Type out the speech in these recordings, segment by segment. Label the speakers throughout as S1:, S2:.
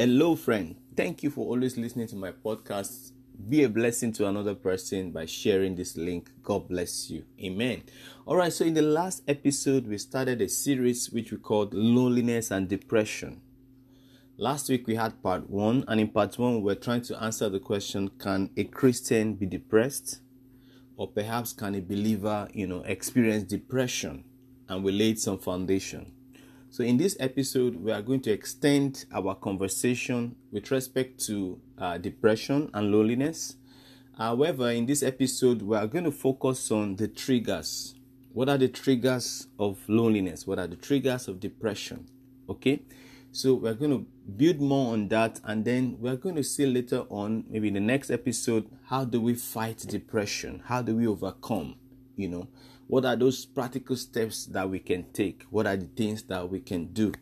S1: Hello, friend. Thank you for always listening to my podcast. Be a blessing to another person by sharing this link. God bless you. Amen. All right, so in the last episode, we started a series which we called Loneliness and Depression. Last week, we had part one, and in part one, we were trying to answer the question Can a Christian be depressed? Or perhaps can a believer, you know, experience depression? And we laid some foundation. So, in this episode, we are going to extend our conversation with respect to uh, depression and loneliness. However, in this episode, we are going to focus on the triggers. What are the triggers of loneliness? What are the triggers of depression? Okay, so we're going to build more on that, and then we're going to see later on, maybe in the next episode, how do we fight depression? How do we overcome? You know, what are those practical steps that we can take? What are the things that we can do?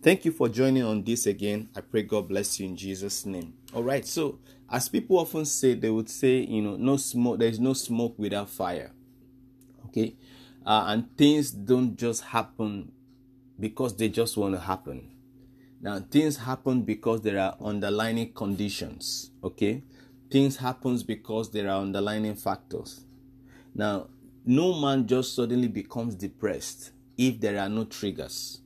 S1: Thank you for joining on this again. I pray God bless you in Jesus' name. All right. So, as people often say, they would say, you know, no smoke, there's no smoke without fire. Okay. Uh, and things don't just happen because they just want to happen. Now, things happen because there are underlying conditions. Okay. Things happens because there are underlying factors. Now, no man just suddenly becomes depressed if there are no triggers.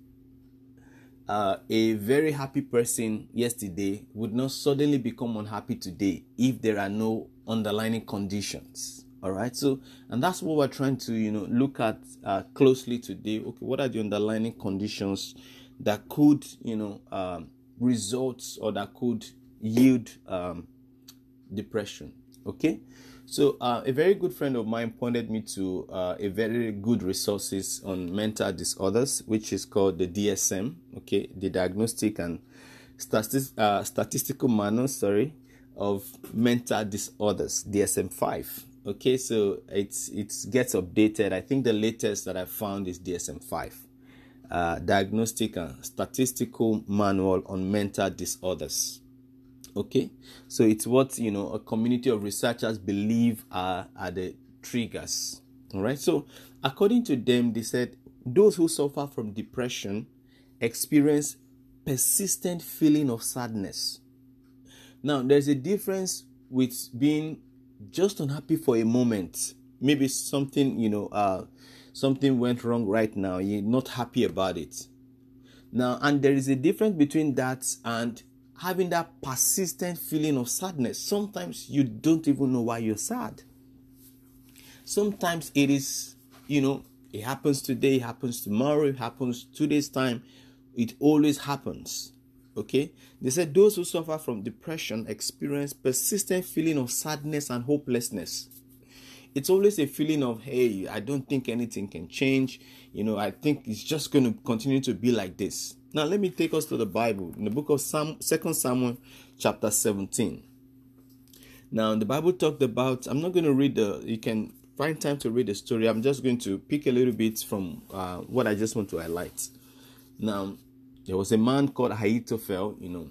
S1: Uh, a very happy person yesterday would not suddenly become unhappy today if there are no underlying conditions. All right, so and that's what we're trying to you know look at uh, closely today. Okay, what are the underlying conditions that could you know um, results or that could yield um, depression? Okay, so, uh, a very good friend of mine pointed me to uh, a very good resources on mental disorders, which is called the DSM, okay, the Diagnostic and uh, Statistical Manual, sorry, of Mental Disorders, DSM-5. Okay, so it's it gets updated. I think the latest that I found is DSM-5, uh, Diagnostic and Statistical Manual on Mental Disorders okay? So it's what you know a community of researchers believe are are the triggers all right? So according to them they said those who suffer from depression experience persistent feeling of sadness. Now there's a difference with being just unhappy for a moment. Maybe something you know uh something went wrong right now you're not happy about it. Now and there is a difference between that and having that persistent feeling of sadness. Sometimes you don't even know why you're sad. Sometimes it is, you know, it happens today, it happens tomorrow, it happens two days' time. It always happens. Okay? They said those who suffer from depression experience persistent feeling of sadness and hopelessness. It's always a feeling of, hey, I don't think anything can change. You know, I think it's just going to continue to be like this. Now, let me take us to the Bible in the book of Psalm, 2 Samuel, chapter 17. Now, the Bible talked about, I'm not going to read the, you can find time to read the story. I'm just going to pick a little bit from uh, what I just want to highlight. Now, there was a man called Ahithophel, you know,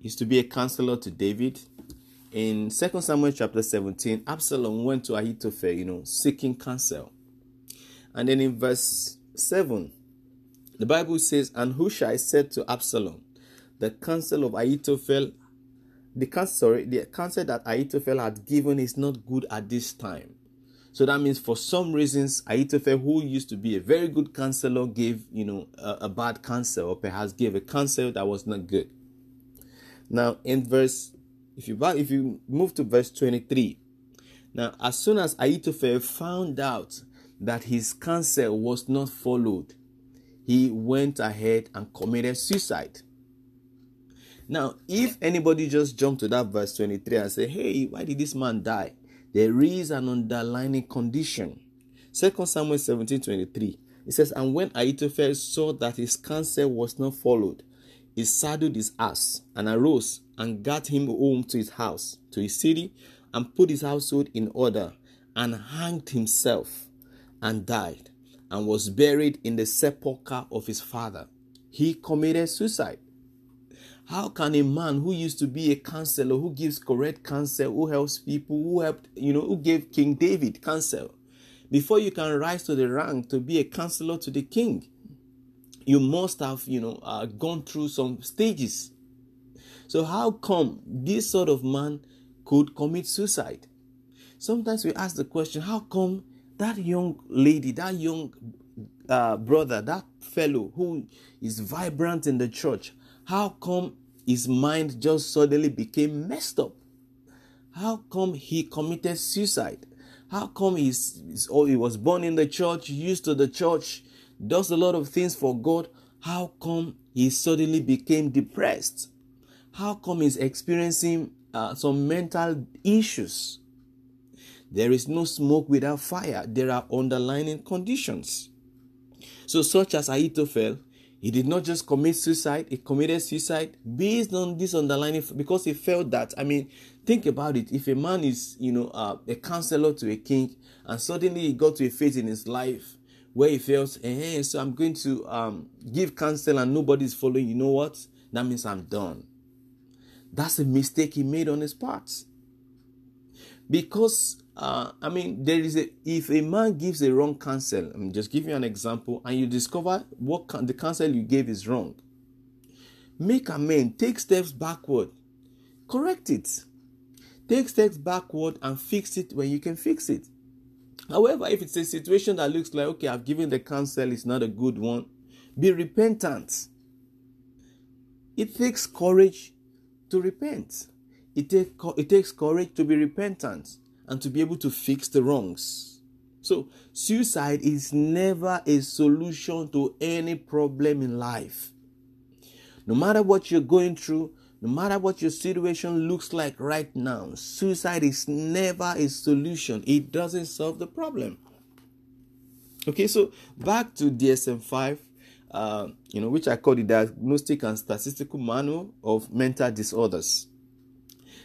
S1: used to be a counselor to David. In 2 Samuel chapter 17, Absalom went to Ahithophel, you know, seeking counsel. And then in verse 7, the Bible says, And Hushai said to Absalom, The counsel of Ahithophel, the counsel, sorry, the counsel that Ahithophel had given is not good at this time. So that means for some reasons, Ahithophel, who used to be a very good counselor, gave you know a, a bad counsel, or perhaps gave a counsel that was not good. Now, in verse, if you if you move to verse 23, now as soon as Ahithophel found out that his counsel was not followed, he went ahead and committed suicide. Now, if anybody just jumped to that verse 23 and say, hey, why did this man die? There is an underlying condition. 2 Samuel 17 23. It says, And when Ahithophel saw that his counsel was not followed, he saddled his ass and arose and got him home to his house, to his city, and put his household in order, and hanged himself and died and was buried in the sepulchre of his father. He committed suicide. How can a man who used to be a counselor, who gives correct counsel, who helps people, who helped, you know, who gave King David counsel, before you can rise to the rank to be a counselor to the king, you must have, you know, uh, gone through some stages. So, how come this sort of man could commit suicide? Sometimes we ask the question, how come that young lady, that young uh, brother, that fellow who is vibrant in the church, how come his mind just suddenly became messed up? How come he committed suicide? How come he's, he's oh, he was born in the church, used to the church, does a lot of things for God? How come he suddenly became depressed? How come he's experiencing uh, some mental issues? There is no smoke without fire. There are underlying conditions. So, such as Ahithophel, he did not just commit suicide, he committed suicide based on this underlying because he felt that. I mean, think about it. If a man is, you know, uh, a counselor to a king and suddenly he got to a phase in his life where he feels, hey, so I'm going to um, give counsel and nobody's following, you know what? That means I'm done. That's a mistake he made on his part. Because uh, I mean, there is a if a man gives a wrong counsel, I'm just give you an example, and you discover what the counsel you gave is wrong. Make amends, take steps backward, correct it. Take steps backward and fix it when you can fix it. However, if it's a situation that looks like okay, I've given the counsel, it's not a good one, be repentant. It takes courage to repent. It, take, it takes courage to be repentant and to be able to fix the wrongs. So, suicide is never a solution to any problem in life. No matter what you're going through, no matter what your situation looks like right now, suicide is never a solution. It doesn't solve the problem. Okay, so back to DSM 5, uh, you know, which I call the Diagnostic and Statistical Manual of Mental Disorders.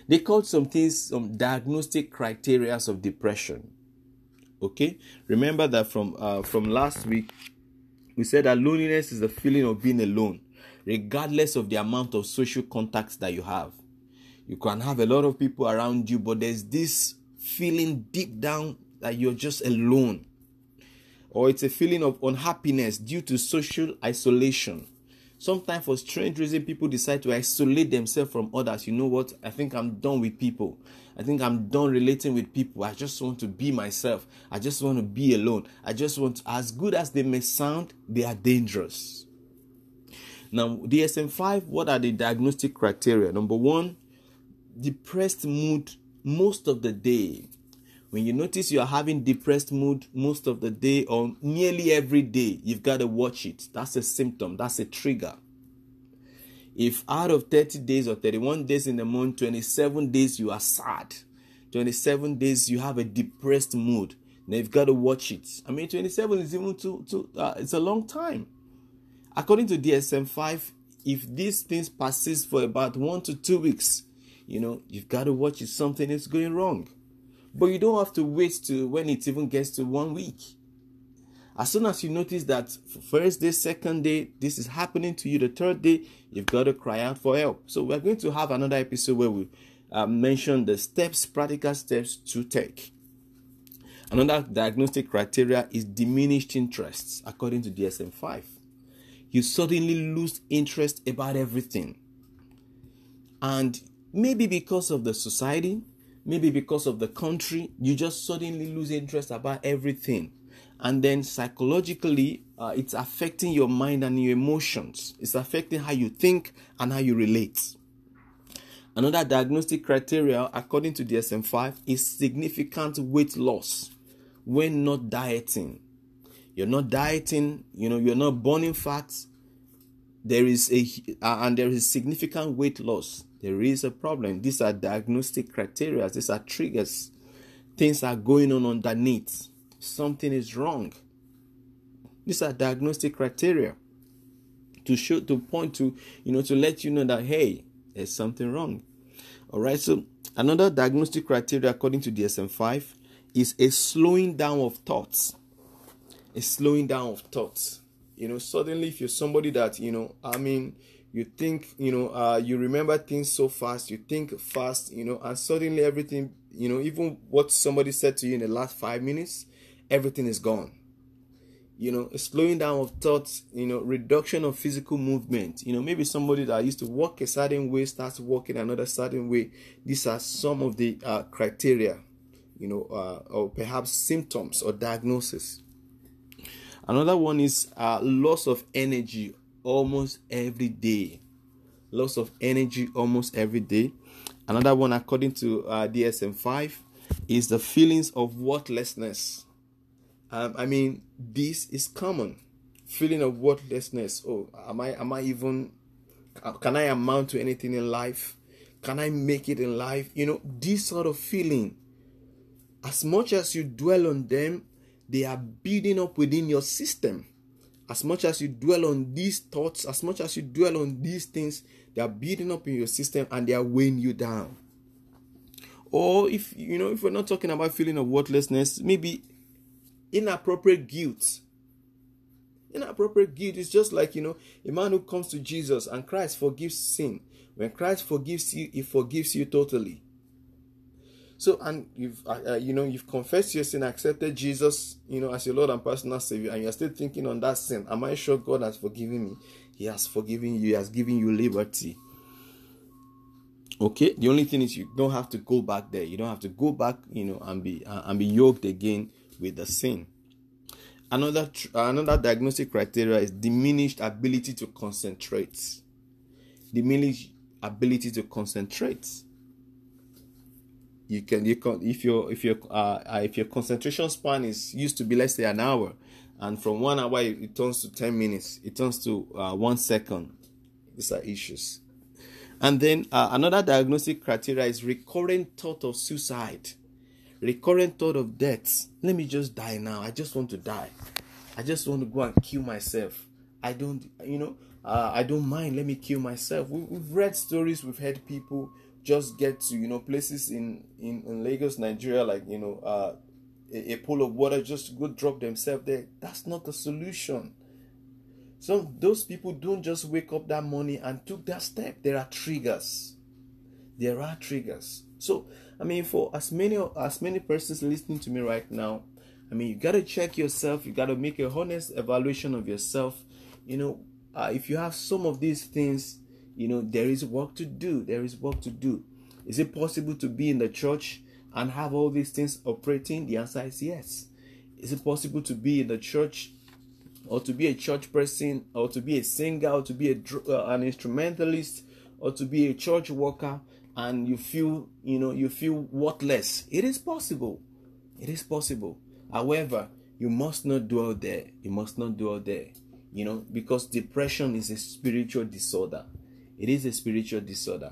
S1: They called some things some diagnostic criteria of depression. Okay, remember that from uh, from last week, we said that loneliness is the feeling of being alone, regardless of the amount of social contacts that you have. You can have a lot of people around you, but there's this feeling deep down that you're just alone, or it's a feeling of unhappiness due to social isolation Sometimes, for strange reason, people decide to isolate themselves from others. You know what? I think I'm done with people. I think I'm done relating with people. I just want to be myself. I just want to be alone. I just want, to, as good as they may sound, they are dangerous. Now, DSM 5, what are the diagnostic criteria? Number one, depressed mood most of the day. When you notice you are having depressed mood most of the day or nearly every day, you've got to watch it. That's a symptom, that's a trigger. If out of 30 days or 31 days in the month, 27 days you are sad, 27 days you have a depressed mood, then you've got to watch it. I mean, 27 is even too, too uh, it's a long time. According to DSM 5, if these things persist for about one to two weeks, you know, you've got to watch if something is going wrong. But you don't have to wait to when it even gets to one week. As soon as you notice that first day, second day, this is happening to you, the third day, you've got to cry out for help. So we're going to have another episode where we uh, mention the steps, practical steps to take. Another diagnostic criteria is diminished interests, according to DSM 5. You suddenly lose interest about everything. And maybe because of the society, maybe because of the country, you just suddenly lose interest about everything. And then psychologically, uh, it's affecting your mind and your emotions. It's affecting how you think and how you relate. Another diagnostic criteria, according to DSM 5, is significant weight loss when not dieting. You're not dieting, you know, you're not burning fat. There is a uh, and there is significant weight loss there is a problem. These are diagnostic criteria, these are triggers. Things are going on underneath. Something is wrong. These are diagnostic criteria to show to point to, you know, to let you know that hey, there's something wrong. All right, so another diagnostic criteria according to DSM 5 is a slowing down of thoughts. A slowing down of thoughts. You know, suddenly if you're somebody that, you know, I mean, you think you know uh, you remember things so fast you think fast you know and suddenly everything you know even what somebody said to you in the last five minutes everything is gone you know, slowing down of thoughts, you know, reduction of physical movement. You know, maybe somebody that used to walk a certain way starts walking another certain way. These are some of the uh, criteria, you know, uh, or perhaps symptoms or diagnosis. Another one is uh, loss of energy almost every day. Loss of energy almost every day. Another one, according to uh, DSM 5, is the feelings of worthlessness um, I mean, this is common. Feeling of worthlessness. Oh, am I am I even can I amount to anything in life? Can I make it in life? You know, this sort of feeling. As much as you dwell on them, they are building up within your system. As much as you dwell on these thoughts, as much as you dwell on these things, they are building up in your system and they are weighing you down. Or if you know, if we're not talking about feeling of worthlessness, maybe inappropriate guilt. Inappropriate guilt is just like, you know, a man who comes to Jesus and Christ forgives sin. When Christ forgives you, he forgives you totally. So, and you've, uh, uh, you know, you've confessed your sin, accepted Jesus, you know, as your Lord and personal Savior, and you're still thinking on that sin. Am I sure God has forgiven me? He has forgiven you. He has given you liberty. Okay. The only thing is you don't have to go back there. You don't have to go back, you know, and be uh, and be yoked again with the sin. Another another diagnostic criteria is diminished ability to concentrate. Diminished ability to concentrate. You can you can if your if your uh, uh, if your concentration span is used to be let's say an hour, and from one hour it, it turns to ten minutes, it turns to uh, one second. These are issues. And then uh, another diagnostic criteria is recurrent thought of suicide recurrent thought of death. Let me just die now. I just want to die. I just want to go and kill myself. I don't, you know, uh, I don't mind. Let me kill myself. We, have read stories. We've heard people just get to, you know, places in in, in Lagos, Nigeria, like you know, uh, a, a pool of water, just go drop themselves there. That's not the solution. So those people don't just wake up that morning and took that step. There are triggers. There are triggers. So I mean, for as many as many persons listening to me right now, I mean, you gotta check yourself. You gotta make a honest evaluation of yourself. You know, uh, if you have some of these things, you know, there is work to do. There is work to do. Is it possible to be in the church and have all these things operating? The answer is yes. Is it possible to be in the church or to be a church person or to be a singer or to be a, uh, an instrumentalist or to be a church worker and you feel you know you feel worthless it is possible it is possible however you must not dwell there you must not dwell there you know because depression is a spiritual disorder it is a spiritual disorder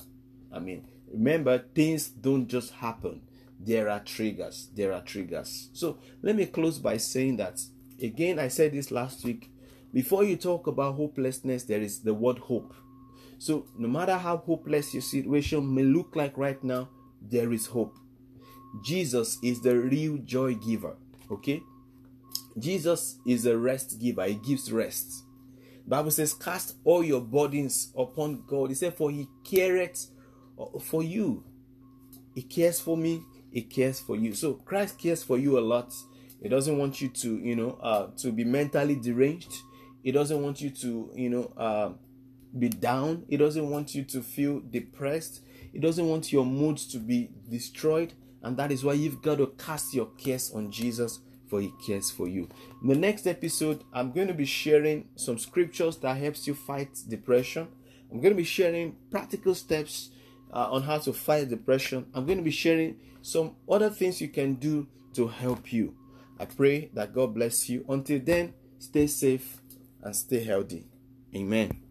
S1: i mean remember things don't just happen there are triggers there are triggers so let me close by saying that again i said this last week before you talk about hopelessness there is the word hope so, no matter how hopeless your situation may look like right now, there is hope. Jesus is the real joy giver. Okay? Jesus is a rest giver. He gives rest. Bible says, Cast all your burdens upon God. He said, For he careth for you. He cares for me. He cares for you. So Christ cares for you a lot. He doesn't want you to, you know, uh, to be mentally deranged. He doesn't want you to, you know, uh, be down. He doesn't want you to feel depressed. He doesn't want your mood to be destroyed. And that is why you've got to cast your cares on Jesus, for he cares for you. In the next episode, I'm going to be sharing some scriptures that helps you fight depression. I'm going to be sharing practical steps uh, on how to fight depression. I'm going to be sharing some other things you can do to help you. I pray that God bless you. Until then, stay safe and stay healthy. Amen.